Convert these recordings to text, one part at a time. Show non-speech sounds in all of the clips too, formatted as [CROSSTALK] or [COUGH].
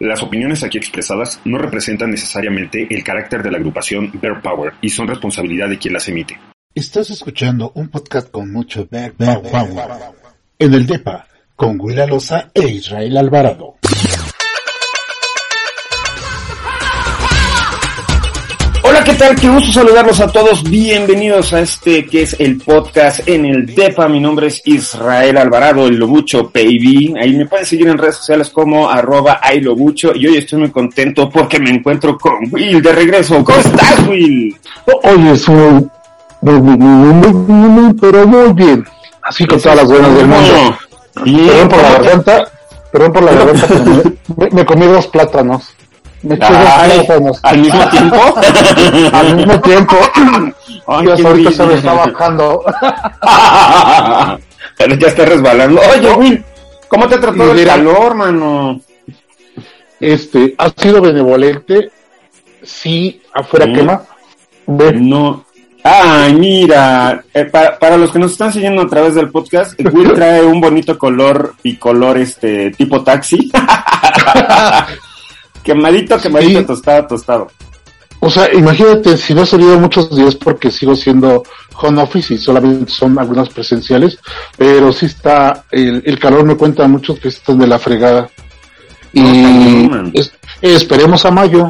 Las opiniones aquí expresadas no representan necesariamente el carácter de la agrupación Bear Power y son responsabilidad de quien las emite. Estás escuchando un podcast con mucho Bear Power. En el DEPA, con Willa Loza e Israel Alvarado. Tal? Qué gusto saludarlos a todos. Bienvenidos a este que es el podcast en el DEPA. Mi nombre es Israel Alvarado, el Lobucho Baby. Ahí me pueden seguir en redes sociales como arroba iLobucho. Y hoy estoy muy contento porque me encuentro con Will de regreso. ¿Cómo estás, Will? Oye, soy pero muy bien. Así con todas las buenas del mundo. Perdón por la garganta, perdón por la [LAUGHS] garganta, me comí dos plátanos. Ay, plátanos. ¿Al mismo tiempo? [LAUGHS] Al mismo tiempo. [LAUGHS] Ay, Dios, ahorita se me está bajando. [LAUGHS] Pero ya está resbalando. Oye, Will, ¿cómo te tratado el calor, mano? Este, ha sido benevolente. Sí, afuera Sí. quema. Ve, No. Ay, mira, eh, para, para los que nos están siguiendo a través del podcast, Will trae un bonito color y color este tipo taxi. Quemadito, quemadito, Sí. tostado, tostado. O sea, imagínate, si no he salido muchos días porque sigo siendo home office y solamente son algunas presenciales, pero sí está, el, el calor me cuenta muchos que están de la fregada. Y No, es- esperemos a mayo.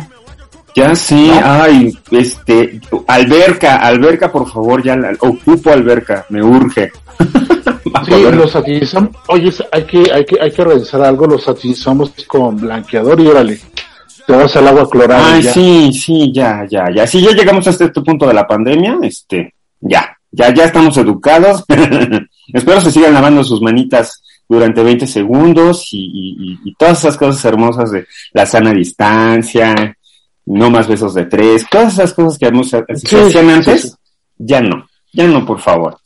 Ya sí, ay, este, alberca, alberca, por favor, ya la, ocupo alberca, me urge. [LAUGHS] Sí, los satinizamos. Oye, hay que, hay que, hay que revisar algo, los satinizamos con blanqueador y órale, te vas al agua clorada. Sí, sí, ya, ya, ya. Si ya llegamos a este punto de la pandemia, este, ya, ya, ya estamos educados. [LAUGHS] Espero se sigan lavando sus manitas durante 20 segundos y, y- y- y todas esas cosas hermosas de la sana distancia, no más besos de tres, todas esas cosas que hemos, se Sí, sí, antes, sí. ya no, ya no, por favor.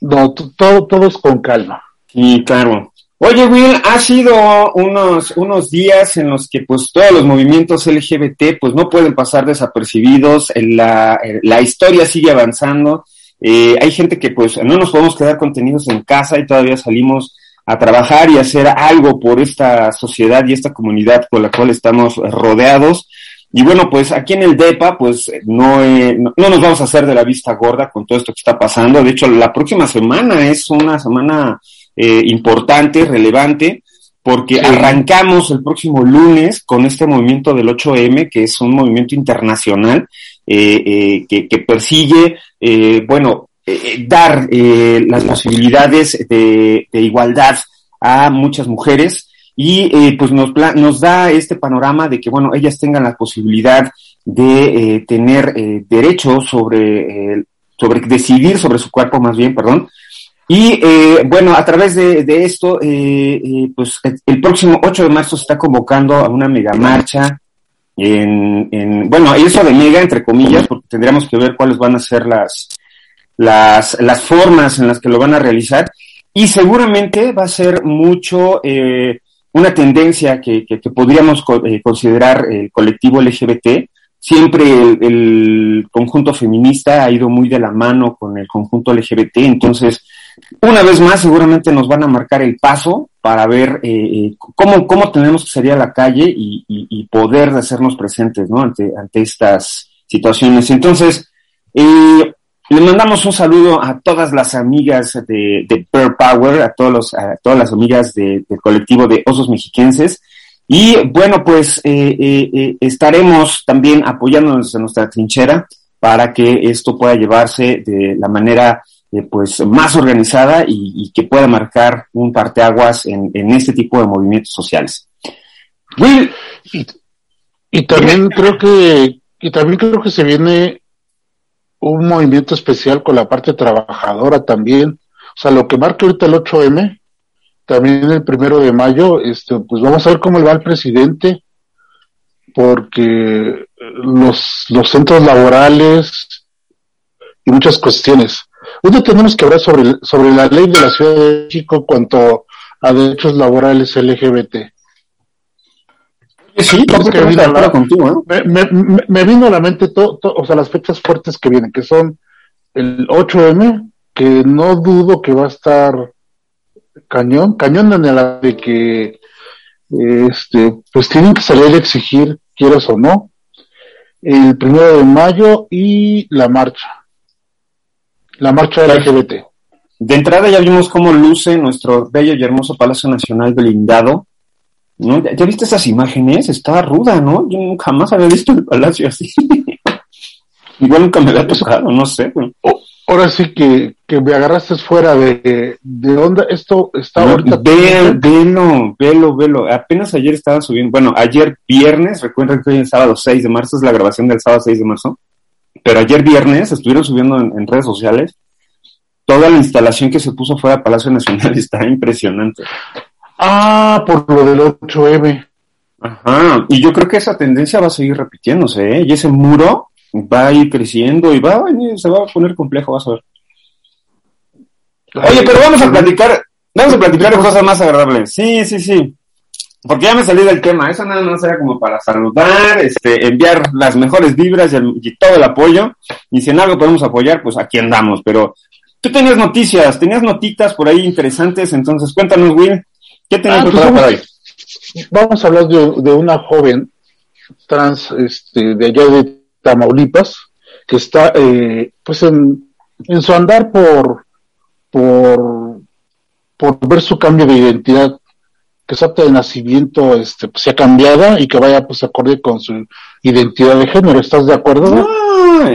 No, todo, todo es con calma. Sí, claro. Oye, Will, ha sido unos, unos días en los que pues todos los movimientos LGBT pues no pueden pasar desapercibidos, la, la historia sigue avanzando, eh, hay gente que pues no nos podemos quedar contenidos en casa y todavía salimos a trabajar y hacer algo por esta sociedad y esta comunidad con la cual estamos rodeados. Y bueno, pues aquí en el DEPA, pues no, eh, no, no nos vamos a hacer de la vista gorda con todo esto que está pasando. De hecho, la próxima semana es una semana eh, importante, relevante, porque Sí. arrancamos el próximo lunes con este movimiento del 8M, que es un movimiento internacional eh, eh, que, que persigue, eh, bueno, eh, dar eh, las posibilidades de, de igualdad a muchas mujeres y eh, pues nos, nos da este panorama de que, bueno, ellas tengan la posibilidad de eh, tener eh, derecho sobre, eh, sobre decidir sobre su cuerpo, más bien, perdón, y eh, bueno, a través de, de esto, eh, eh, pues el próximo 8 de marzo se está convocando a una mega marcha en, en, bueno, eso de mega entre comillas, porque tendríamos que ver cuáles van a ser las, las, las formas en las que lo van a realizar. Y seguramente va a ser mucho eh, una tendencia que, que, que podríamos eh, considerar el colectivo LGBT. Siempre el, el conjunto feminista ha ido muy de la mano con el conjunto LGBT, entonces una vez más seguramente nos van a marcar el paso para ver eh, eh, cómo, cómo tenemos que salir a la calle y, y- y poder hacernos presentes ¿no? ante, ante estas situaciones. Entonces, eh, le mandamos un saludo a todas las amigas de, de Pearl Power, a, todos los, a todas las amigas de- del colectivo de Osos Mexiquenses. Y bueno, pues eh, eh, eh, estaremos también apoyándonos en nuestra trinchera para que esto pueda llevarse de la manera eh, pues más organizada y, y que pueda marcar un parteaguas en, en este tipo de movimientos sociales. Will, Y, y también creo que, y también creo que se viene un movimiento especial con la parte trabajadora también. O sea, lo que marca ahorita el 8M, también el primero de mayo, este, pues vamos a ver cómo le va al presidente, porque los, los centros laborales y muchas cuestiones. Uno tenemos que hablar sobre, sobre la ley de la Ciudad de México cuanto a derechos laborales LGBT. Sí, completamente de acuerdo contigo, ¿no? me, me, me- me vino a la mente todo, o sea, las fechas fuertes que vienen, que son el 8M, que no dudo que va a estar cañón, cañón en la de que este, pues tienen que salir a exigir, quieras o no, el primero de mayo y la marcha. La marcha de la LGBT. De entrada ya vimos cómo luce nuestro bello y hermoso Palacio Nacional blindado. ¿No? ¿Ya, viste esas imágenes? Estaba ruda, ¿no? Yo jamás había visto el palacio así. [LAUGHS] Igual nunca me había tocado, no sé. Ahora sí que, que me agarraste fuera de, de onda. Esto está ahorita. Ve, velo, velo, velo. Apenas ayer estaba subiendo. Bueno, ayer viernes, recuerden que hoy es sábado 6 de marzo, es la grabación del sábado 6 de marzo. Pero ayer viernes estuvieron subiendo en, redes sociales toda la instalación que se puso fuera del Palacio Nacional. [LAUGHS] Está impresionante. Ah, por lo del 8M. Ajá, y yo creo que esa tendencia va a seguir repitiéndose, ¿eh? Y ese muro va a ir creciendo y va se va a poner complejo, vas a ver. Oye, pero vamos a platicar, vamos a platicar de cosas más agradables. Sí, sí, sí. Porque ya me salí del tema, eso nada más era como para saludar, este, enviar las mejores vibras y, todo el apoyo. Y si en algo podemos apoyar, pues aquí andamos. Pero tú tenías noticias, tenías notitas por ahí interesantes, entonces cuéntanos, Will, ¿qué tenías ah, pues por ahí? Vamos a hablar de, de, una joven trans este, de allá de Tamaulipas, que está eh, pues en, en, su andar por, por, por ver su cambio de identidad, que su acta de nacimiento este, pues, sea cambiada y que vaya pues acorde con su identidad de género. ¿Estás de acuerdo?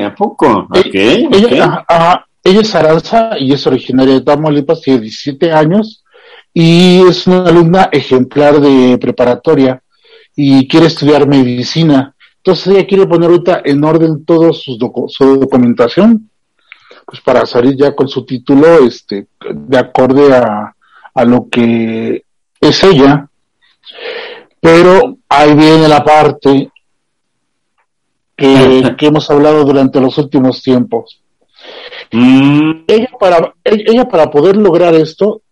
¿A poco? Eh, ella, ella es Aranza y es originaria de Tamaulipas, tiene 17 años y es una alumna ejemplar de preparatoria y quiere estudiar medicina entonces ella quiere poner ahorita en orden toda su documentación, pues para salir ya con su título, este, de acorde a, a lo que es ella. Pero ahí viene la parte que, [LAUGHS] que hemos hablado durante los últimos tiempos. Mm. Ella, para, ella para poder lograr esto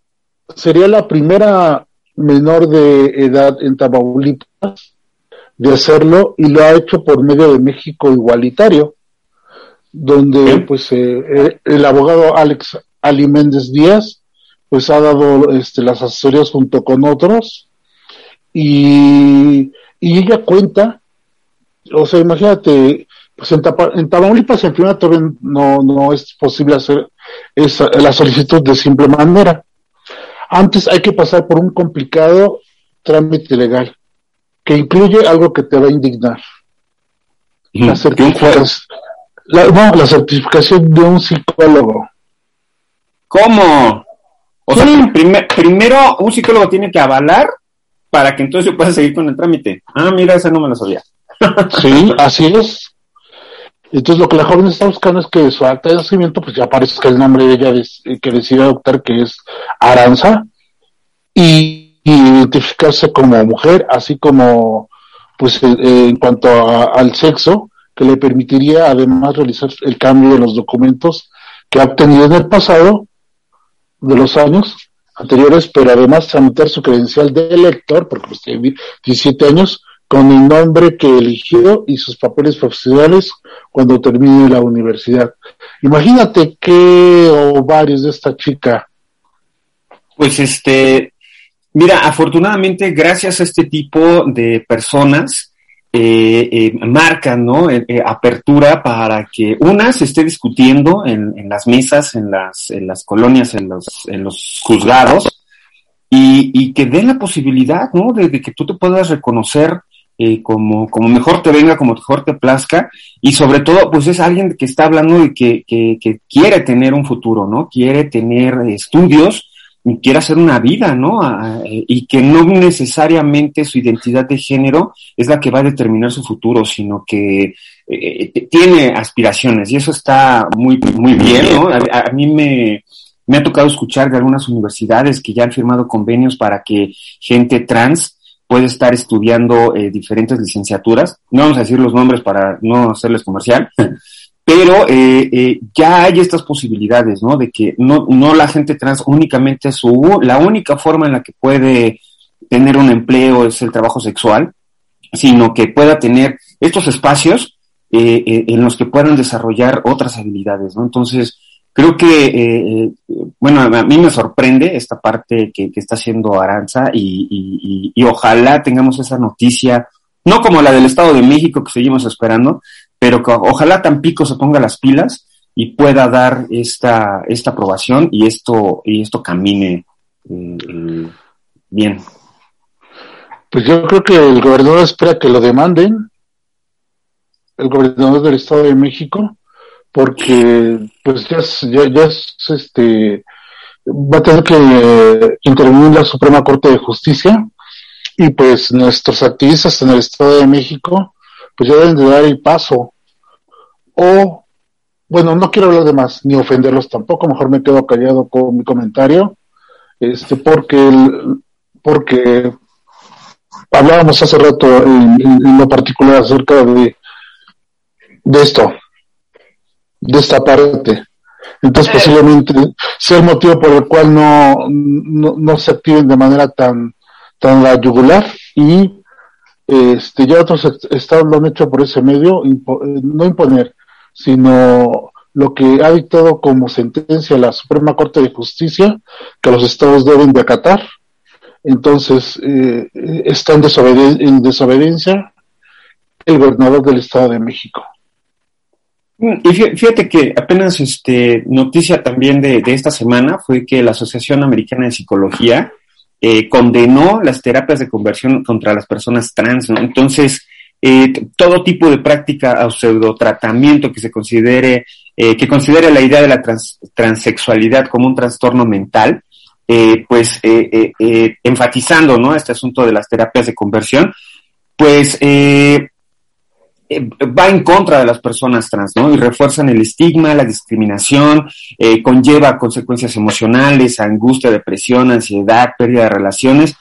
sería la primera menor de edad en Tamaulipas de hacerlo y lo ha hecho por medio de México Igualitario, donde pues eh, eh, el abogado Alex Ali Méndez Díaz pues ha dado este, las asesorías junto con otros y, y ella cuenta, o sea, imagínate, pues en, en Tamaulipas en primer no, no es posible hacer esa, la solicitud de simple manera. Antes hay que pasar por un complicado trámite legal que incluye algo que te va a indignar. La certificación, no, la certificación de un psicólogo. ¿Cómo? O sea, primero un psicólogo tiene que avalar para que entonces yo pueda seguir con el trámite. Ah, mira, esa no me lo sabía. sí, así es. Entonces lo que la joven está buscando es que su acta de nacimiento pues ya aparezca el nombre de ella que decide adoptar que es Aranza y identificarse como mujer, así como pues eh, eh, en cuanto al sexo, que le permitiría además realizar el cambio de los documentos que ha obtenido en el pasado de los años anteriores, pero además tramitar su credencial de elector, porque pues tiene 17 años, con el nombre que eligió y sus papeles profesionales cuando termine la universidad. Imagínate qué ovarios de esta chica. Pues este, Mira, afortunadamente, gracias a este tipo de personas, eh, eh, marcan ¿no? Eh, apertura para que una se esté discutiendo en, las mesas, en las, en las colonias, en los, en los juzgados, y, y que den la posibilidad ¿no? de, que tú te puedas reconocer como, como mejor te venga, como mejor te plazca, y sobre todo, pues es alguien que está hablando de que, que, que quiere tener un futuro, ¿no? Quiere tener estudios, quiere hacer una vida, ¿no? y que no necesariamente su identidad de género es la que va a determinar su futuro, sino que eh, tiene aspiraciones y eso está muy, muy bien, ¿no? A, mí me, me ha tocado escuchar de algunas universidades que ya han firmado convenios para que gente trans puede estar estudiando eh, diferentes licenciaturas. No vamos a decir los nombres para no hacerles comercial, [LAUGHS] pero eh, eh, ya hay estas posibilidades, ¿no? De que no, no la gente trans únicamente su, la única forma en la que puede tener un empleo es el trabajo sexual, sino que pueda tener estos espacios eh, en los que puedan desarrollar otras habilidades, ¿no? Entonces, creo que, eh, bueno, a mí me sorprende esta parte que, está haciendo Aranza y, y, ojalá tengamos esa noticia, no como la del Estado de México que seguimos esperando, pero que ojalá Tampico se ponga las pilas y pueda dar esta, esta aprobación y esto, y esto camine eh, bien. Pues yo creo que el gobernador espera que lo demanden, el gobernador del Estado de México, porque pues ya, ya, ya es este va a tener que intervenir la Suprema Corte de Justicia y pues nuestros activistas en el Estado de México pues ya deben de dar el paso. O bueno no quiero hablar de más ni ofenderlos tampoco mejor me quedo callado con mi comentario este porque porque hablábamos hace rato en, lo particular acerca de de esto de esta parte entonces posiblemente sea el motivo por el cual no, no, se activen de manera tan tan la yugular y este ya otros estados lo han hecho por ese medio no imponer sino lo que ha dictado como sentencia la Suprema Corte de Justicia, que los estados deben de acatar. Entonces, eh, está en, desobediencia el gobernador del Estado de México. Y fíjate que apenas este noticia también de, esta semana fue que la Asociación Americana de Psicología eh, condenó las terapias de conversión contra las personas trans, ¿no? Entonces, eh, todo tipo de práctica o pseudotratamiento que se considere, eh, que considere la idea de la transexualidad como un trastorno mental, eh, pues enfatizando este asunto de las terapias de conversión, pues va en contra de las personas trans, ¿no? Y refuerzan el estigma, la discriminación, conlleva consecuencias emocionales, angustia, depresión, ansiedad, pérdida de relaciones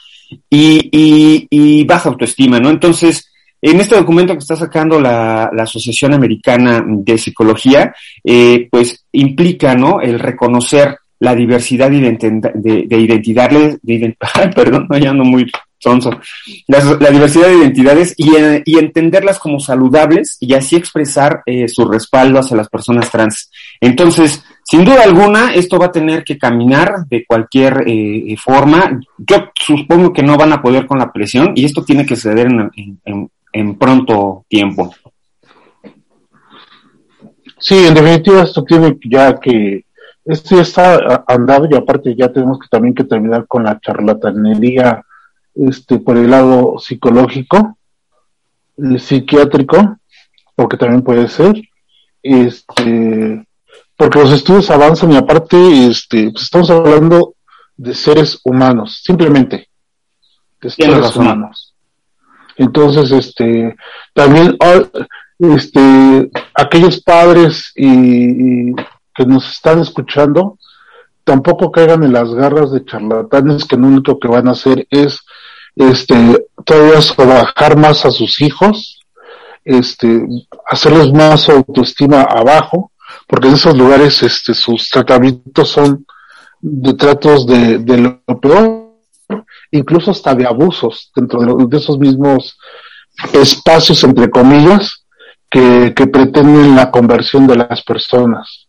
y, y baja autoestima, ¿no? Entonces, en este documento que está sacando la, Asociación Americana de Psicología, eh, pues implica, ¿no? El reconocer la diversidad de, de, identidades, de, [LAUGHS] perdón, no, ya ando muy sonso, la, diversidad de identidades y, y, entenderlas como saludables y así expresar eh, su respaldo hacia las personas trans. Entonces, sin duda alguna, esto va a tener que caminar de cualquier eh, forma. Yo supongo que no van a poder con la presión y esto tiene que ceder en, en pronto tiempo. Sí, en definitiva esto tiene ya que, esto ya está andado y aparte ya tenemos que también que terminar con la charlatanería este, por el lado psicológico, el psiquiátrico, porque también puede ser, este, porque los estudios avanzan y aparte este, pues estamos hablando de seres humanos, simplemente, de seres humanos. Entonces, este, también, ah, este, aquellos padres y, que nos están escuchando, tampoco caigan en las garras de charlatanes que lo único que van a hacer es, este, todavía bajar más a sus hijos, este, hacerles más autoestima abajo, porque en esos lugares, este, sus tratamientos son de tratos de, de lo peor incluso hasta de abusos dentro de, esos mismos espacios, entre comillas, que, pretenden la conversión de las personas.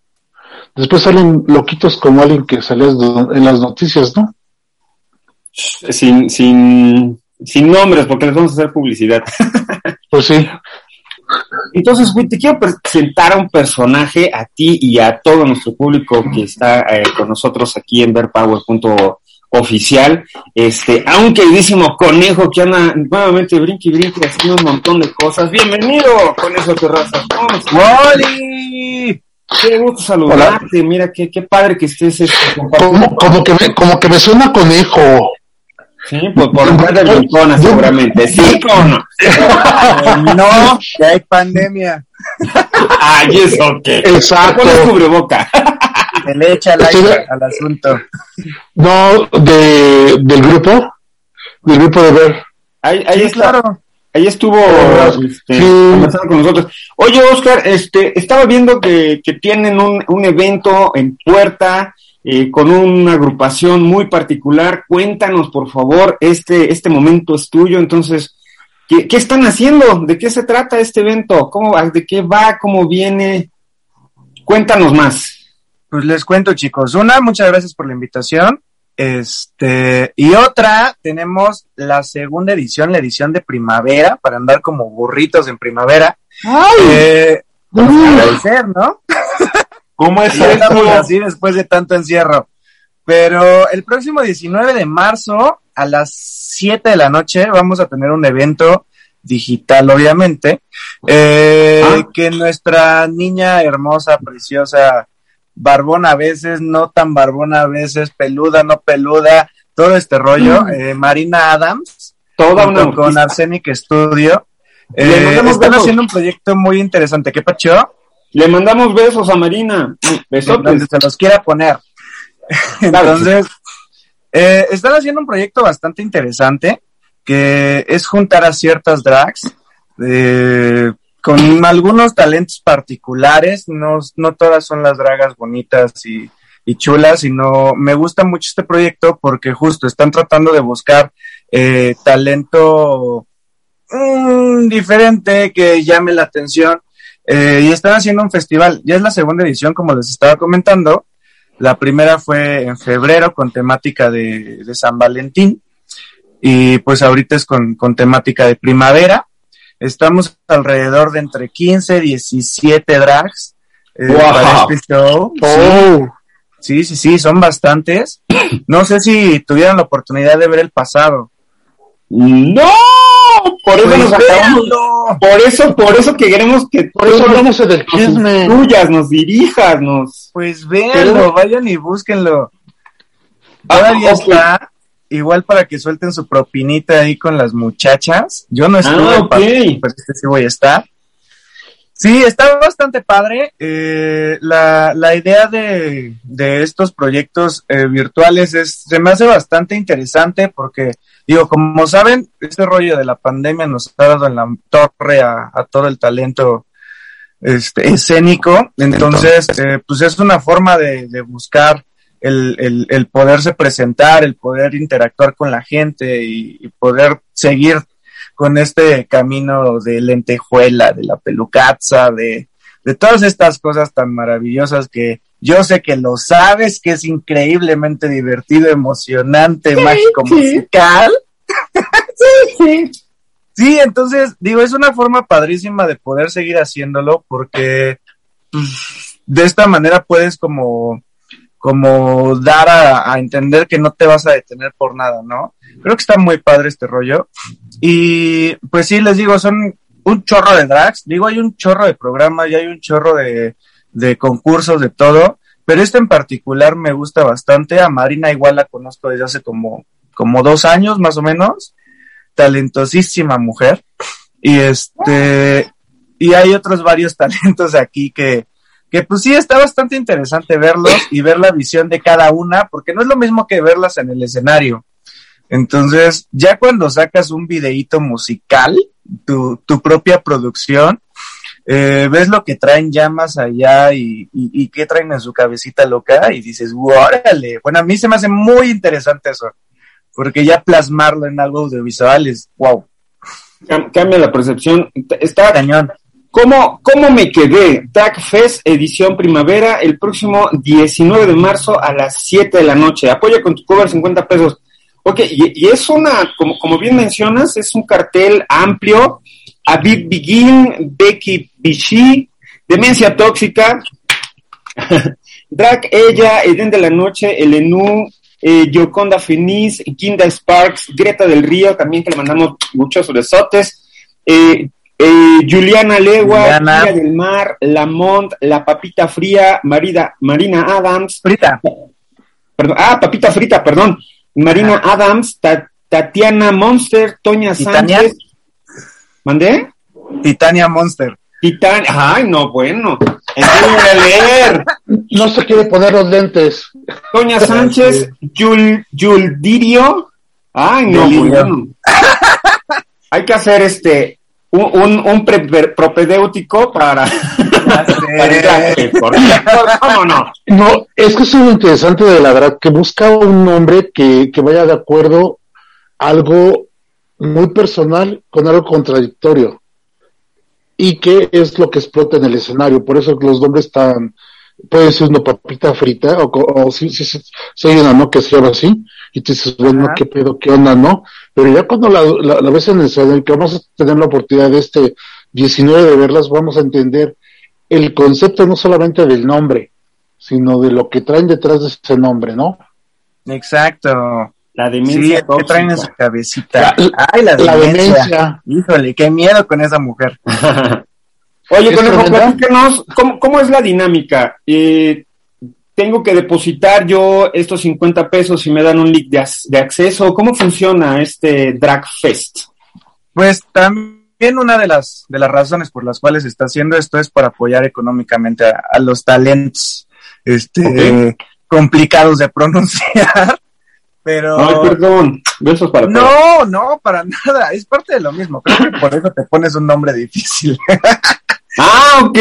Después salen loquitos como alguien que sale en las noticias, ¿no? Sin, sin, sin nombres, porque les vamos a hacer publicidad. [LAUGHS] Pues sí. Entonces, güey, te quiero presentar a un personaje, a ti y a todo nuestro público que está eh, con nosotros aquí en verpower.com oficial, este, a un queridísimo conejo que anda nuevamente brinque y brinque haciendo un montón de cosas. Bienvenido, Conejo Terrazas. ¡Wally! Qué gusto saludarte, mira qué, qué padre que estés este, como, como, que me, como que me suena conejo. Sí, pues por lugar de Montona seguramente, sí, ¿cómo no? no, que hay pandemia. Ay, eso qué. Exacto. Pones cubreboca. Se le echa el aire al asunto. No, de, del grupo, del grupo de ver. Ahí, ahí está. Claro. Ahí estuvo este, conversando con nosotros. Oye, Oscar, este, estaba viendo que, que tienen un, un evento en puerta eh, con una agrupación muy particular. Cuéntanos, por favor, este, este momento es tuyo. Entonces, ¿qué, ¿qué, están haciendo? ¿De qué se trata este evento? ¿Cómo, ¿De qué va? ¿Cómo viene? Cuéntanos más. Pues les cuento, chicos. Una, muchas gracias por la invitación. Este, y otra, tenemos la segunda edición, la edición de primavera, para andar como burritos en primavera. Eh, pues, agradecer, ¿no? ¿Cómo es estamos así después de tanto encierro. Pero el próximo 19 de marzo a las 7 de la noche vamos a tener un evento digital, obviamente, eh, Ah. que nuestra niña hermosa, preciosa, barbona a veces, no tan barbona a veces, peluda, no peluda, todo este rollo, eh, Marina Adams, Toda una con. Arsenic Studio, eh, están haciendo un proyecto muy interesante. ¿Qué pacho? Le mandamos besos a Marina. donde Besotes. se los quiera poner. Entonces, eh, están haciendo un proyecto bastante interesante que es juntar a ciertas drags eh, con algunos talentos particulares. No, no todas son las dragas bonitas y, y chulas, sino me gusta mucho este proyecto porque justo están tratando de buscar eh, talento mm, diferente que llame la atención. Eh, y están haciendo un festival. Ya es la segunda edición, como les estaba comentando. La primera fue en febrero con temática de, de San Valentín. Y pues ahorita es con, con temática de primavera. Estamos alrededor de entre 15 y 17 drags eh, Wow. para este show. Oh, Sí, sí, sí, son bastantes. No sé si tuvieron la oportunidad de ver el pasado. ¡No! Por eso Pues nos acabamos. Por eso, por eso que queremos que por eso hablamos del chisme. instruyas, nos dirijas, nos. Pues véanlo, vayan y búsquenlo. Ah, Todavía ok. está. Igual para que suelten su propinita ahí con las muchachas. Yo no estuve, Ah, pero este sí voy a estar. Sí, está bastante padre. Eh, la, la idea de, de estos proyectos eh, virtuales es, se me hace bastante interesante porque, digo, como saben, este rollo de la pandemia nos ha dado en la torre a, a todo el talento este, escénico. Entonces, eh, pues es una forma de, de buscar el, el, el poderse presentar, el poder interactuar con la gente y, y poder seguir con este camino de lentejuela, de la pelucaza, de, de todas estas cosas tan maravillosas que yo sé que lo sabes, que es increíblemente divertido, emocionante, mágico, musical. Sí, entonces, digo, es una forma padrísima de poder seguir haciéndolo porque pues, de esta manera puedes como, como dar a, a entender que no te vas a detener por nada, ¿no? Creo que está muy padre este rollo. Y pues sí, les digo, son un chorro de drags. Digo, hay un chorro de programas y hay un chorro de, de concursos, de todo. Pero este en particular me gusta bastante. A Marina igual la conozco desde hace como, como dos años más o menos. Talentosísima mujer. Y este, y hay otros varios [LAUGHS] talentos aquí que, que pues sí está bastante interesante verlos y ver la visión de cada una, porque no es lo mismo que verlas en el escenario. Entonces, ya cuando sacas un videíto musical, tu, tu propia producción, eh, ves lo que traen ya más allá y, y, y qué traen en su cabecita loca y dices, órale. Bueno, a mí se me hace muy interesante eso, porque ya plasmarlo en algo audiovisual es wow, Cam- Cambia la percepción. Está cañón. ¿Cómo, ¿Cómo me quedé? Tag Fest edición primavera el próximo 19 de marzo a las 7 de la noche. Apoya con tu cover 50 pesos. Ok, y, y es una, como, como bien mencionas, es un cartel amplio. Avid Begin, Becky Vichy, Demencia Tóxica, [LAUGHS] Drag Ella, Eden de la Noche, Elenú, eh, Yoconda Feliz, Kinda Sparks, Greta del Río, también que le mandamos muchos besotes. Eh, eh, Juliana Legua, Juliana. Del Mar, Lamont, La Papita Fría, Marida, Marina Adams, Frita, perdón, ah, Papita Frita, perdón, Marina Adams, Ta- Tatiana Monster, Toña. Sánchez. ¿Mandé? Titania Monster. Titania, ay, no, bueno, enséñame a leer. [LAUGHS] No se quiere poner los lentes. Toña [LAUGHS] Sánchez, Yul, Yuldirio. Ay, no, bueno. [LAUGHS] Hay que hacer este un, un, un pre- pre- propedéutico para, ¿Cómo no? No, es que es lo interesante de la verdad, que busca un nombre que, que vaya de acuerdo a algo muy personal con algo contradictorio. Y que es lo que explota en el escenario. Por eso los nombres tan puede ser una papita frita, o, o, si, si, si, hay una, ¿no? Que se llama así, y tú dices, bueno, qué pedo, qué onda, ¿no? Pero ya cuando la, la, la ves en el que vamos a tener la oportunidad de este 19 de verlas, vamos a entender el concepto no solamente del nombre, sino de lo que traen detrás de ese nombre, ¿no? Exacto. La demencia. Sí, ¿qué traen en su cabecita? La, Ay, la demencia. la demencia. Híjole, qué miedo con esa mujer. [LAUGHS] Oye, Conejo, platícanos, ¿cómo, ¿cómo es la dinámica? Eh, tengo que depositar yo estos 50 pesos y me dan un link de, de acceso. ¿Cómo funciona este Drag Fest? Pues también una de las, de las razones por las cuales está haciendo esto es para apoyar económicamente a, a los talentos este, okay. complicados de pronunciar. Pero. Ay, perdón. Besos para No, todos. no, para nada. Es parte de lo mismo. Creo que por eso te pones un nombre difícil. [LAUGHS] Ah, ok.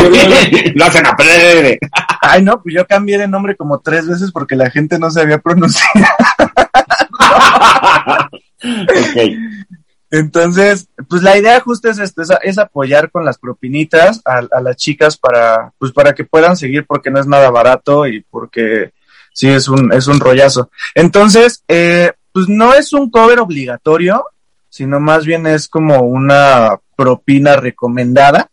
Lo hacen a breve. Ay, no, pues yo cambié de nombre como tres veces porque la gente no sabía pronunciar. [LAUGHS] ok. Entonces, pues la idea justo es esto, es, es apoyar con las propinitas a, a, las chicas para, pues para que puedan seguir porque no es nada barato y porque sí es un, es un rollazo. Entonces, eh, pues no es un cover obligatorio, sino más bien es como una propina recomendada.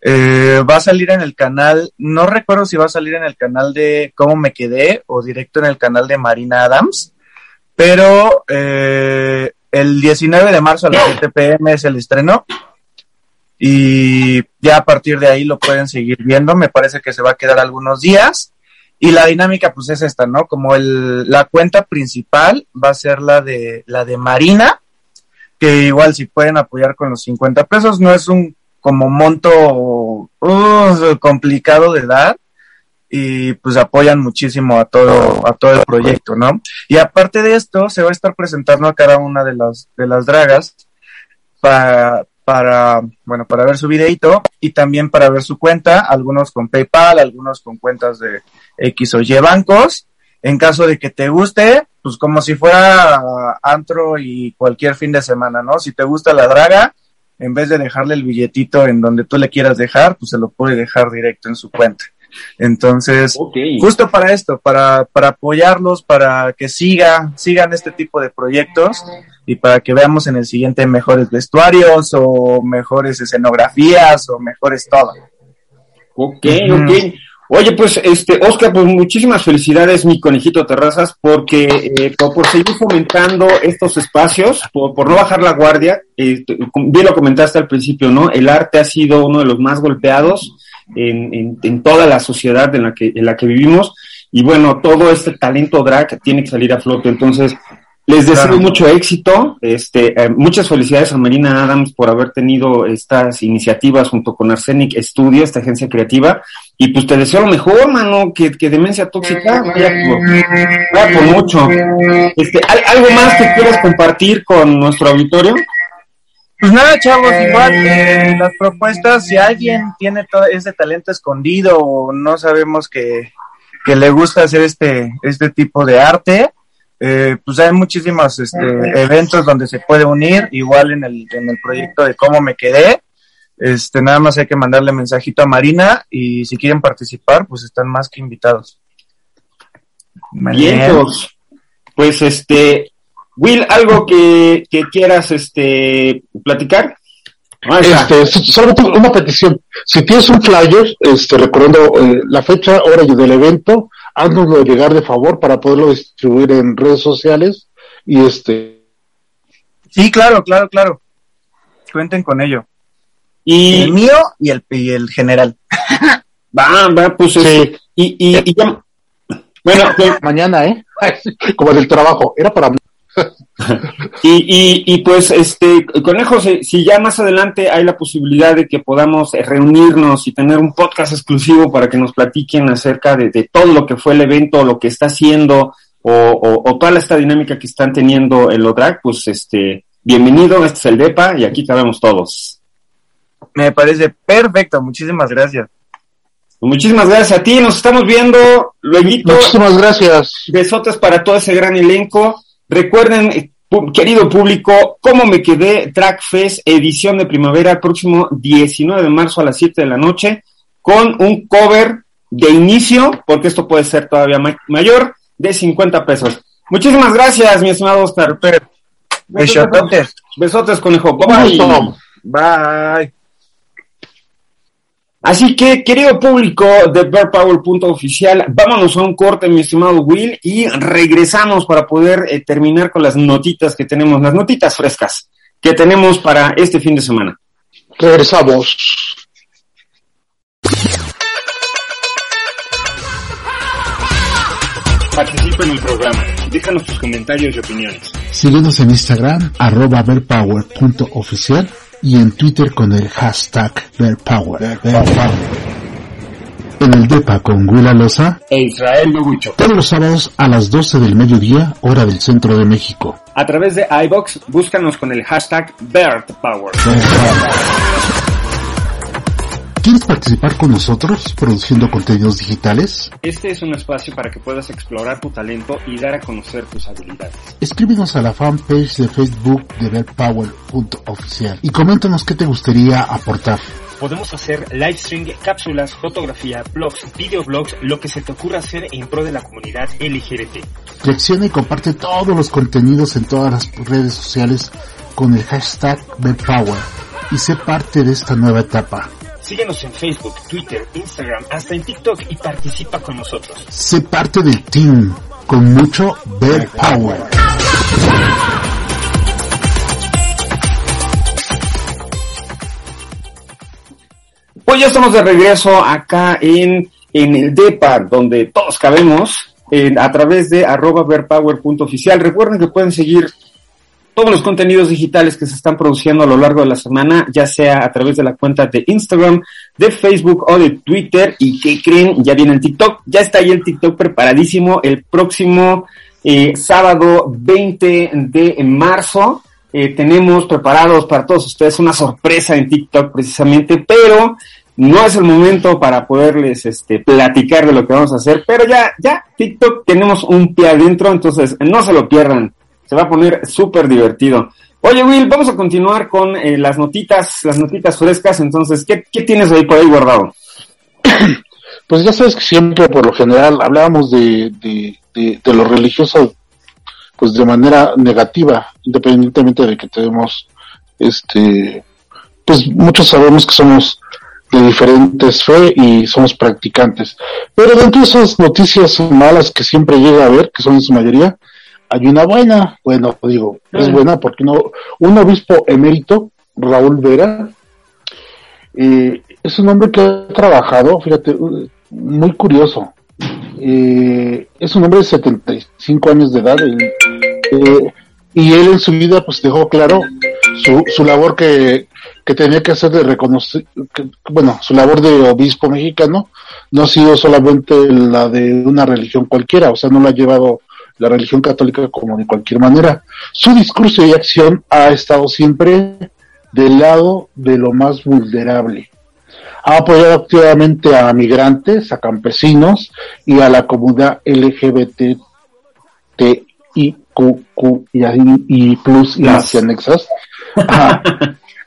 Eh, va a salir en el canal, no recuerdo si va a salir en el canal de Cómo me quedé o directo en el canal de Marina Adams, pero eh, el 19 de marzo a las 7 pm es el estreno y ya a partir de ahí lo pueden seguir viendo, me parece que se va a quedar algunos días y la dinámica pues es esta, ¿no? Como el, la cuenta principal va a ser la de, la de Marina, que igual si pueden apoyar con los 50 pesos, no es un como monto uh, complicado de dar y pues apoyan muchísimo a todo a todo el proyecto, ¿no? Y aparte de esto se va a estar presentando a cada una de las de las dragas para para bueno, para ver su videito y también para ver su cuenta, algunos con PayPal, algunos con cuentas de X o Y bancos. En caso de que te guste, pues como si fuera antro y cualquier fin de semana, ¿no? Si te gusta la draga, en vez de dejarle el billetito en donde tú le quieras dejar, pues se lo puede dejar directo en su cuenta. Entonces, okay. justo para esto, para, para apoyarlos, para que siga, sigan este tipo de proyectos y para que veamos en el siguiente mejores vestuarios o mejores escenografías o mejores todo. Ok, -huh. ok. Oye, pues, este, Oscar, pues muchísimas felicidades, mi conejito terrazas, porque eh, por, por, seguir fomentando estos espacios, por, por no bajar la guardia, eh, bien lo comentaste al principio, ¿no? El arte ha sido uno de los más golpeados en, en, en toda la sociedad en la que, en la que vivimos, y bueno, todo este talento drag tiene que salir a flote, entonces, les deseo claro. mucho éxito, este, eh, muchas felicidades a Marina Adams por haber tenido estas iniciativas junto con Arsenic Studio, esta agencia creativa, y pues te deseo lo mejor, mano, que, que demencia tóxica vaya por, vaya por mucho. Este, ¿Algo más que quieras compartir con nuestro auditorio? Pues nada, chavos, igual eh, las propuestas, si alguien tiene todo ese talento escondido o no sabemos que, que le gusta hacer este, este tipo de arte, eh, pues hay muchísimos este, eventos donde se puede unir, igual en el, en el proyecto de cómo me quedé. Este, nada más hay que mandarle mensajito a Marina y si quieren participar, pues están más que invitados. Bien, pues, pues este, Will, algo que, que quieras este platicar. Este, solamente una petición. Si tienes un flyer, este, recordando eh, la fecha, hora y del evento, háznoslo llegar de favor para poderlo distribuir en redes sociales y este. Sí, claro, claro, claro. Cuenten con ello. Y el mío y el, y el general. [LAUGHS] Va, va, pues sí. Este, y, y, y ya, bueno, pues, [LAUGHS] mañana, ¿eh? [LAUGHS] Como del trabajo, era para mí. [LAUGHS] y, y, y, pues, este, Conejo, si, si, ya más adelante hay la posibilidad de que podamos reunirnos y tener un podcast exclusivo para que nos platiquen acerca de, de todo lo que fue el evento, lo que está haciendo o, o, o, toda esta dinámica que están teniendo el ODRAC, pues, este, bienvenido, este es el DEPA y aquí cabemos todos. Me parece perfecto, muchísimas gracias. Muchísimas gracias a ti, nos estamos viendo luego. Muchísimas gracias. Besotes para todo ese gran elenco. Recuerden, querido público, cómo me quedé Track Fest edición de primavera el próximo 19 de marzo a las 7 de la noche con un cover de inicio, porque esto puede ser todavía mayor, de 50 pesos. Muchísimas gracias, mi estimado Oscar. Besotes. Besotes, conejo. Bye. Bye. Así que, querido público de Oficial, vámonos a un corte, mi estimado Will, y regresamos para poder eh, terminar con las notitas que tenemos, las notitas frescas que tenemos para este fin de semana. Regresamos. Participa en el programa. Déjanos tus comentarios y opiniones. Síguenos en Instagram, arroba verpower.oficial y en Twitter con el hashtag verpower. En el DEPA con Willa Loza e Israel Nogucho. Todos los sábados a las 12 del mediodía, hora del centro de México. A través de iBox, búscanos con el hashtag BertPower. ¿Quieres participar con nosotros produciendo contenidos digitales? Este es un espacio para que puedas explorar tu talento y dar a conocer tus habilidades. Escríbenos a la fanpage de Facebook de BerPower.oficial y coméntanos qué te gustaría aportar. Podemos hacer live stream, cápsulas, fotografía, blogs, videoblogs, lo que se te ocurra hacer en pro de la comunidad LGBT. Reacciona y comparte todos los contenidos en todas las redes sociales con el hashtag BerPower y sé parte de esta nueva etapa. Síguenos en Facebook, Twitter, Instagram, hasta en TikTok y participa con nosotros. Sé parte del team con mucho Bear Power. Pues ya estamos de regreso acá en, en el DEPA, donde todos cabemos, a través de arroba verpower.oficial. Recuerden que pueden seguir todos los contenidos digitales que se están produciendo a lo largo de la semana, ya sea a través de la cuenta de Instagram, de Facebook o de Twitter. ¿Y qué creen? Ya viene el TikTok. Ya está ahí el TikTok preparadísimo. El próximo eh, sábado 20 de marzo eh, tenemos preparados para todos ustedes una sorpresa en TikTok precisamente, pero no es el momento para poderles este, platicar de lo que vamos a hacer, pero ya, ya, TikTok tenemos un pie adentro, entonces no se lo pierdan. Se va a poner súper divertido. Oye, Will, vamos a continuar con eh, las notitas, las notitas frescas. Entonces, ¿qué, tienes ahí por ahí guardado? [CLEARS THROAT] Pues ya sabes que siempre, por lo general, hablábamos de, de, de, lo religioso, pues de manera negativa, independientemente de que tenemos, este, pues muchos sabemos que somos de diferentes fe y somos practicantes. Pero dentro de esas noticias malas que siempre llega a haber, que son en su mayoría, hay una buena, bueno, digo, es buena porque no, un obispo emérito, Raúl Vera, eh, es un hombre que ha trabajado, fíjate, muy curioso. Eh, es un hombre de 75 años de edad eh, y él en su vida pues dejó claro su, su labor que, que tenía que hacer de reconocer, bueno, su labor de obispo mexicano no ha sido solamente la de una religión cualquiera, o sea, no la ha llevado la religión católica como de cualquier manera. Su discurso y acción ha estado siempre del lado de lo más vulnerable. Ha apoyado activamente a migrantes, a campesinos y a la comunidad LGBT y y, plus y las anexas.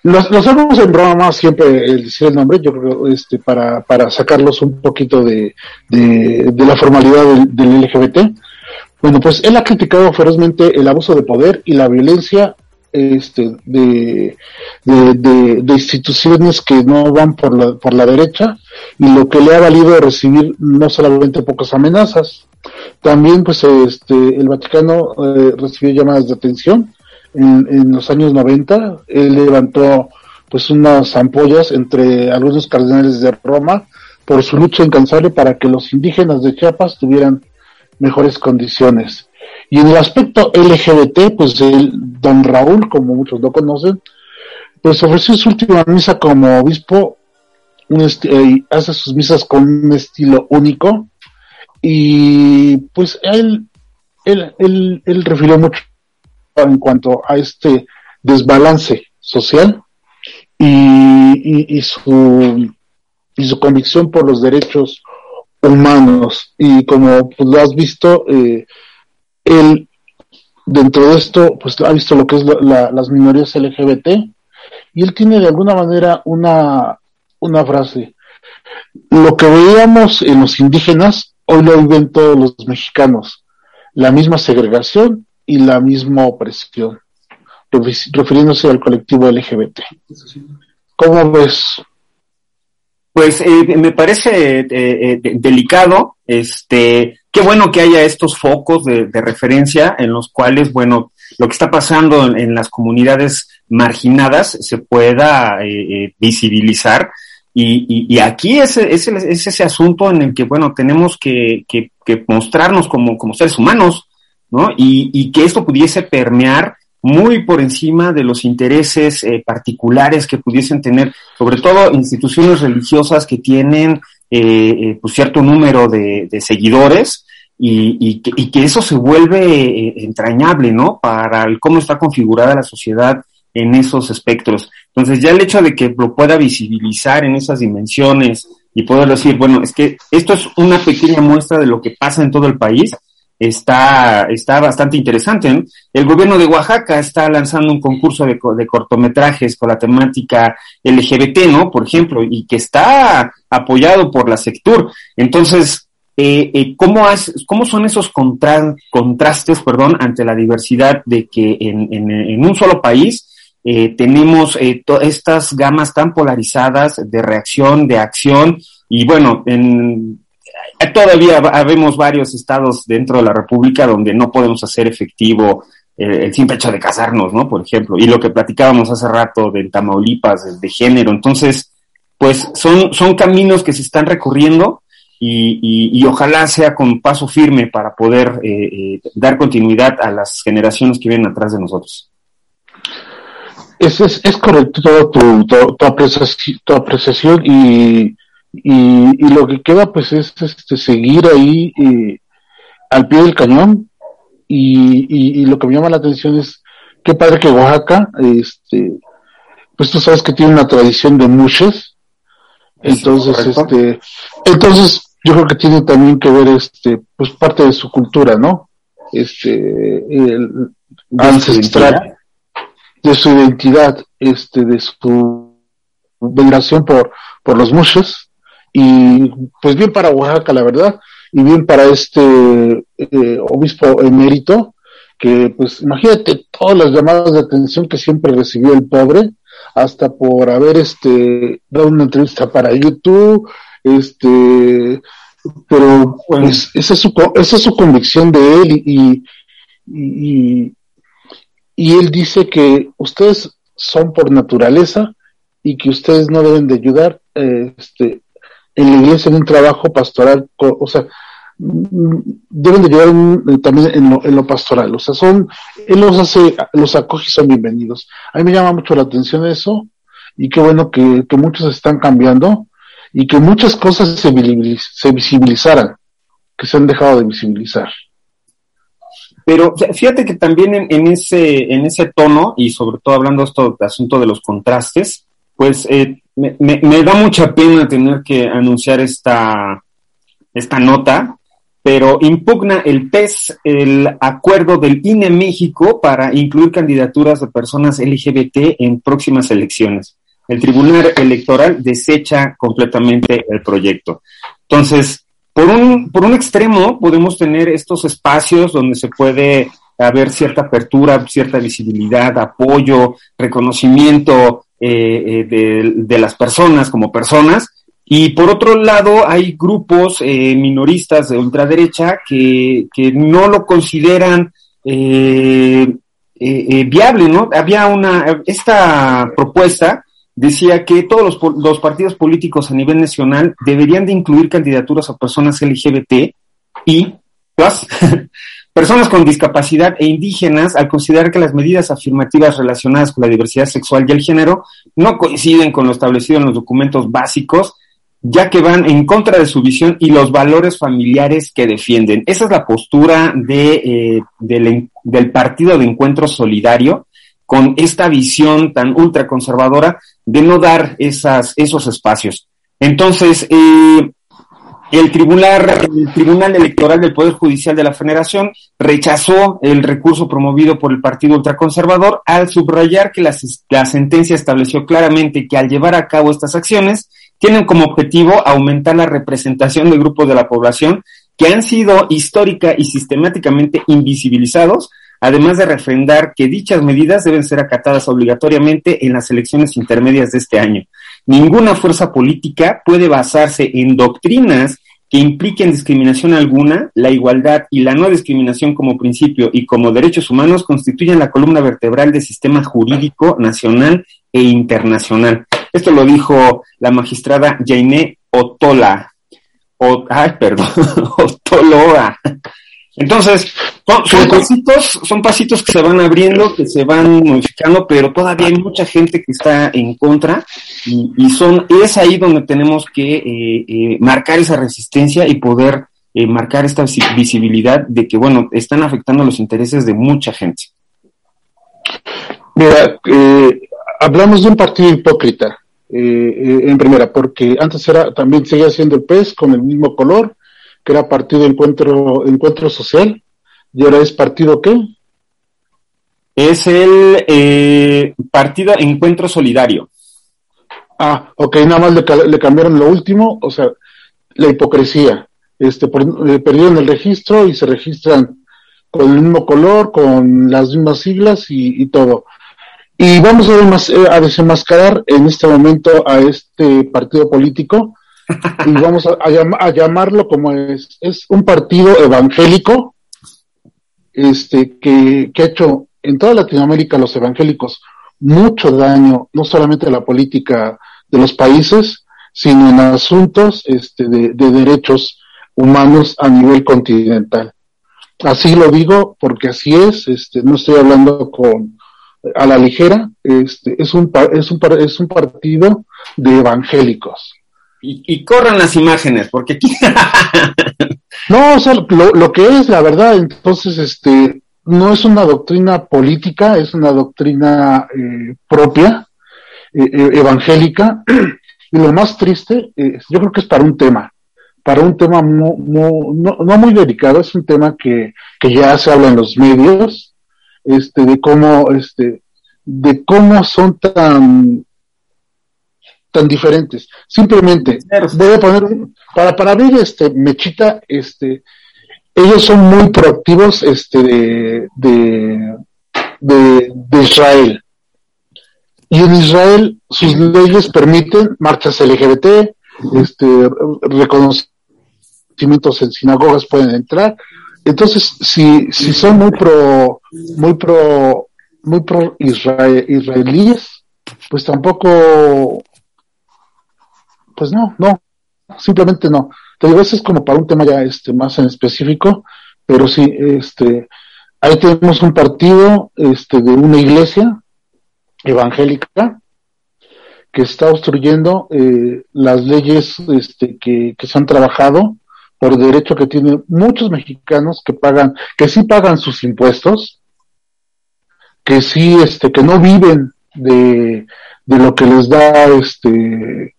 Los, los hacemos en broma siempre el decir el nombre, yo creo, este, para, para sacarlos un poquito de, de, la formalidad del, del LGBT bueno, pues él ha criticado ferozmente el abuso de poder y la violencia este, de, de, instituciones que no van por la, por la derecha y lo que le ha valido recibir no solamente pocas amenazas, también pues este, el Vaticano eh, recibió llamadas de atención en, en los años 90, él levantó pues unas ampollas entre algunos cardenales de Roma por su lucha incansable para que los indígenas de Chiapas tuvieran mejores condiciones. Y en el aspecto LGBT, pues el don Raúl, como muchos lo conocen, pues ofreció su última misa como obispo, eh, hace sus misas con un estilo único y pues él, él, él, él refirió mucho en cuanto a este desbalance social y, y, su, y su convicción por los derechos humanos y como pues, lo has visto eh, él dentro de esto pues ha visto lo que es las minorías LGBT y él tiene de alguna manera una una frase lo que veíamos en los indígenas, hoy lo viven todos los mexicanos. La misma segregación y la misma opresión, refiriéndose al colectivo LGBT. ¿Cómo ves? Pues eh, me parece eh, eh, delicado, este, qué bueno que haya estos focos de, referencia en los cuales, bueno, lo que está pasando en, las comunidades marginadas se pueda visibilizar y, aquí es, es, ese asunto en el que, bueno, tenemos que, que, mostrarnos como, como seres humanos, ¿no? Y, y que esto pudiese permear muy por encima de los intereses eh, particulares que pudiesen tener, sobre todo instituciones religiosas que tienen eh, eh pues cierto número de, seguidores y, que, eso se vuelve eh, entrañable, ¿no? Para cómo está configurada la sociedad en esos espectros. Entonces ya el hecho de que lo pueda visibilizar en esas dimensiones y poder decir, bueno, es que esto es una pequeña muestra de lo que pasa en todo el país, está, está bastante interesante. El gobierno de Oaxaca está lanzando un concurso de, de, cortometrajes con la temática LGBT, ¿no? Por ejemplo, y que está apoyado por la Sectur. Entonces, eh, eh, ¿cómo, ¿cómo son esos contrastes, perdón, ante la diversidad de que en, en, en un solo país eh, tenemos eh, estas gamas tan polarizadas de reacción, de acción, y bueno, en, todavía habemos varios estados dentro de la República donde no podemos hacer efectivo eh, el simple hecho de casarnos, ¿no? Por ejemplo, y lo que platicábamos hace rato de Tamaulipas, de género. Entonces, pues son, son caminos que se están recorriendo y, y, ojalá sea con paso firme para poder eh, eh, dar continuidad a las generaciones que vienen atrás de nosotros. Es, es, correcto tu, tu, tu apreciación y y, y lo que queda pues es este seguir ahí eh, al pie del cañón. Y, y, lo que me llama la atención es qué padre que Oaxaca este pues tú sabes que tiene una tradición de muchas entonces este entonces yo creo que tiene también que ver este pues parte de su cultura no este el, ancestral de su identidad este de su veneración por por los mushes y pues bien para Oaxaca, la verdad, y bien para este eh, obispo emérito, que pues imagínate todas las llamadas de atención que siempre recibió el pobre, hasta por haber este dado una entrevista para YouTube, este pero pues esa es su esa es su convicción de él y, y, y él dice que ustedes son por naturaleza y que ustedes no deben de ayudar este en la iglesia en un trabajo pastoral, o sea, deben de llevar eh, también en lo, en lo, pastoral, o sea, son, él los hace, los acoge y son bienvenidos. A mí me llama mucho la atención eso, y qué bueno que, que muchos están cambiando, y que muchas cosas se, visibilizaran, que se han dejado de visibilizar. Pero fíjate que también en, en, ese, en ese tono, y sobre todo hablando de esto, de asunto de los contrastes, pues eh, me, da mucha pena tener que anunciar esta, esta nota, pero impugna el PES el acuerdo del INE México para incluir candidaturas de personas LGBT en próximas elecciones. El Tribunal Electoral desecha completamente el proyecto. Entonces, por un, por un extremo podemos tener estos espacios donde se puede haber cierta apertura, cierta visibilidad, apoyo, reconocimiento eh, eh, de, las personas como personas. Y por otro lado, hay grupos eh, minoristas de ultraderecha que, que no lo consideran viable, ¿no? Había una, esta propuesta decía que todos los, los, partidos políticos a nivel nacional deberían de incluir candidaturas a personas LGBT y [LAUGHS] plus, Personas con discapacidad e indígenas, al considerar que las medidas afirmativas relacionadas con la diversidad sexual y el género no coinciden con lo establecido en los documentos básicos, ya que van en contra de su visión y los valores familiares que defienden. Esa es la postura de, eh, del, del Partido de Encuentro Solidario, con esta visión tan ultraconservadora de no dar esas, esos espacios. Entonces, eh, el tribunal, el tribunal Electoral del Poder Judicial de la Federación rechazó el recurso promovido por el Partido Ultraconservador al subrayar que la, la sentencia estableció claramente que al llevar a cabo estas acciones tienen como objetivo aumentar la representación de grupos de la población que han sido histórica y sistemáticamente invisibilizados, además de refrendar que dichas medidas deben ser acatadas obligatoriamente en las elecciones intermedias de este año. Ninguna fuerza política puede basarse en doctrinas que impliquen discriminación alguna, la igualdad y la no discriminación como principio y como derechos humanos constituyen la columna vertebral del sistema jurídico nacional e internacional. Esto lo dijo la magistrada Jainé Otola. Ay, perdón, [LAUGHS] Otoloa. Entonces, son, pasitos, son pasitos que se van abriendo, que se van modificando, pero todavía hay mucha gente que está en contra y, son, es ahí donde tenemos que eh, eh, marcar esa resistencia y poder eh, marcar esta visibilidad de que, bueno, están afectando los intereses de mucha gente. Mira, hablamos de un partido hipócrita, en primera, porque antes era, también seguía siendo el PES con el mismo color, que era Partido Encuentro, Encuentro Social, y ahora es Partido qué? Es el eh, Partido Encuentro Solidario. Ah, ok, nada más le, cambiaron lo último, o sea, la hipocresía. Este, eh, perdieron el registro y se registran con el mismo color, con las mismas siglas y, todo. Y vamos a, eh, a desenmascarar en este momento a este partido político y vamos a, llamarlo como es, es un partido evangélico, este, que, ha hecho en toda Latinoamérica los evangélicos mucho daño, no solamente a la política de los países, sino en asuntos este, de, derechos humanos a nivel continental. Así lo digo porque así es, este, no estoy hablando con a la ligera, este, es un, es un, es un partido de evangélicos y, corran las imágenes, porque aquí... [LAUGHS] no, o sea, lo, que es la verdad, entonces, este, no es una doctrina política, es una doctrina eh, propia, eh, eh, evangélica, [CLEARS THROAT] y lo más triste, yo creo que es para un tema, para un tema no, no muy delicado, es un tema que, que ya se habla en los medios, este, de cómo, este, de cómo son tan tan diferentes. Simplemente voy a poner para para ver este Mechita, este ellos son muy proactivos este de de, de, Israel. Y en Israel sus leyes permiten marchas LGBT, este reconocimientos en sinagogas pueden entrar. Entonces, si si son muy pro muy pro muy pro israelíes, pues tampoco pues no, no, simplemente no. Te digo, eso es como para un tema ya este, más en específico, pero sí, este, ahí tenemos un partido este, de una iglesia evangélica que está obstruyendo eh, las leyes este, que, que se han trabajado por derecho que tienen muchos mexicanos que pagan, que sí pagan sus impuestos, que sí, este, que no viven de, de lo que les da este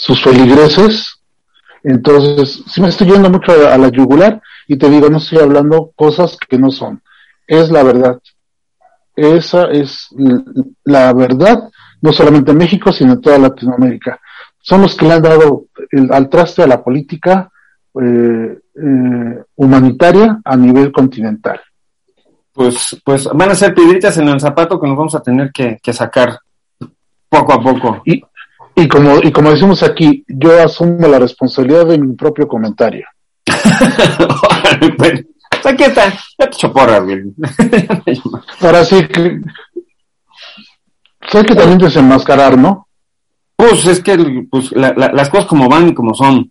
sus feligreses. Entonces, si me estoy yendo mucho a, la yugular y te digo, no estoy hablando cosas que no son. Es la verdad. Esa es la verdad, no solamente en México, sino en toda Latinoamérica. Son los que le han dado el, al traste a la política eh, eh, humanitaria a nivel continental. Pues, pues van a ser piedritas en el zapato que nos vamos a tener que, que sacar poco a poco. Y, y como, y como decimos aquí, yo asumo la responsabilidad de mi propio comentario. bueno, [LAUGHS] aquí está, ya te [LAUGHS] Ahora sí que, hay que también desenmascarar, ¿no? Pues es que pues, las cosas como van y como son.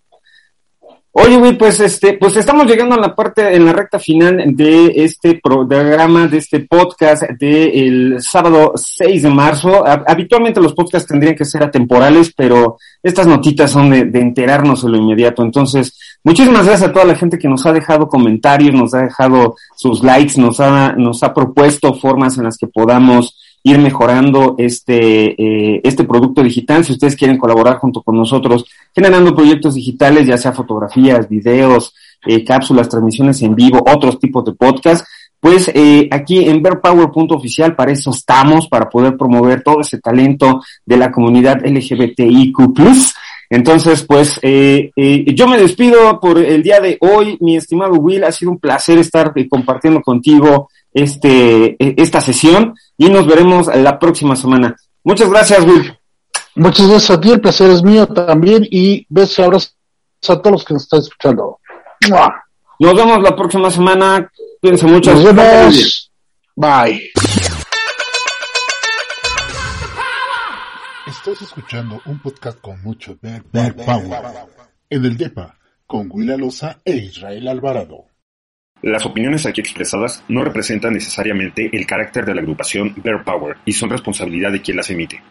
Oye, güey, pues este, pues estamos llegando a la parte, en la recta final de este programa, de este podcast del sábado 6 de marzo. Habitualmente los podcasts tendrían que ser atemporales, pero estas notitas son de, de enterarnos en lo inmediato. Entonces, muchísimas gracias a toda la gente que nos ha dejado comentarios, nos ha dejado sus likes, nos ha, nos ha propuesto formas en las que podamos ir mejorando este, eh, este producto digital. Si ustedes quieren colaborar junto con nosotros, generando proyectos digitales, ya sea fotografías, videos, eh, cápsulas, transmisiones en vivo, otros tipos de podcast, pues eh, aquí en verpower.oficial para eso estamos, para poder promover todo ese talento de la comunidad LGBTIQ+. Entonces, pues eh, eh, yo me despido por el día de hoy, mi estimado Will, ha sido un placer estar eh, compartiendo contigo este esta sesión y nos veremos la próxima semana. Muchas gracias, Will. Muchas gracias a ti, el placer es mío también y besos y abrazos a todos los que nos están escuchando. Nos vemos la próxima semana. Cuídense mucho. Nos vemos. Bye. Estás escuchando un podcast con mucho Bear, Power en el DEPA con Willa Loza e Israel Alvarado. Las opiniones aquí expresadas no representan necesariamente el carácter de la agrupación Bear Power y son responsabilidad de quien las emite.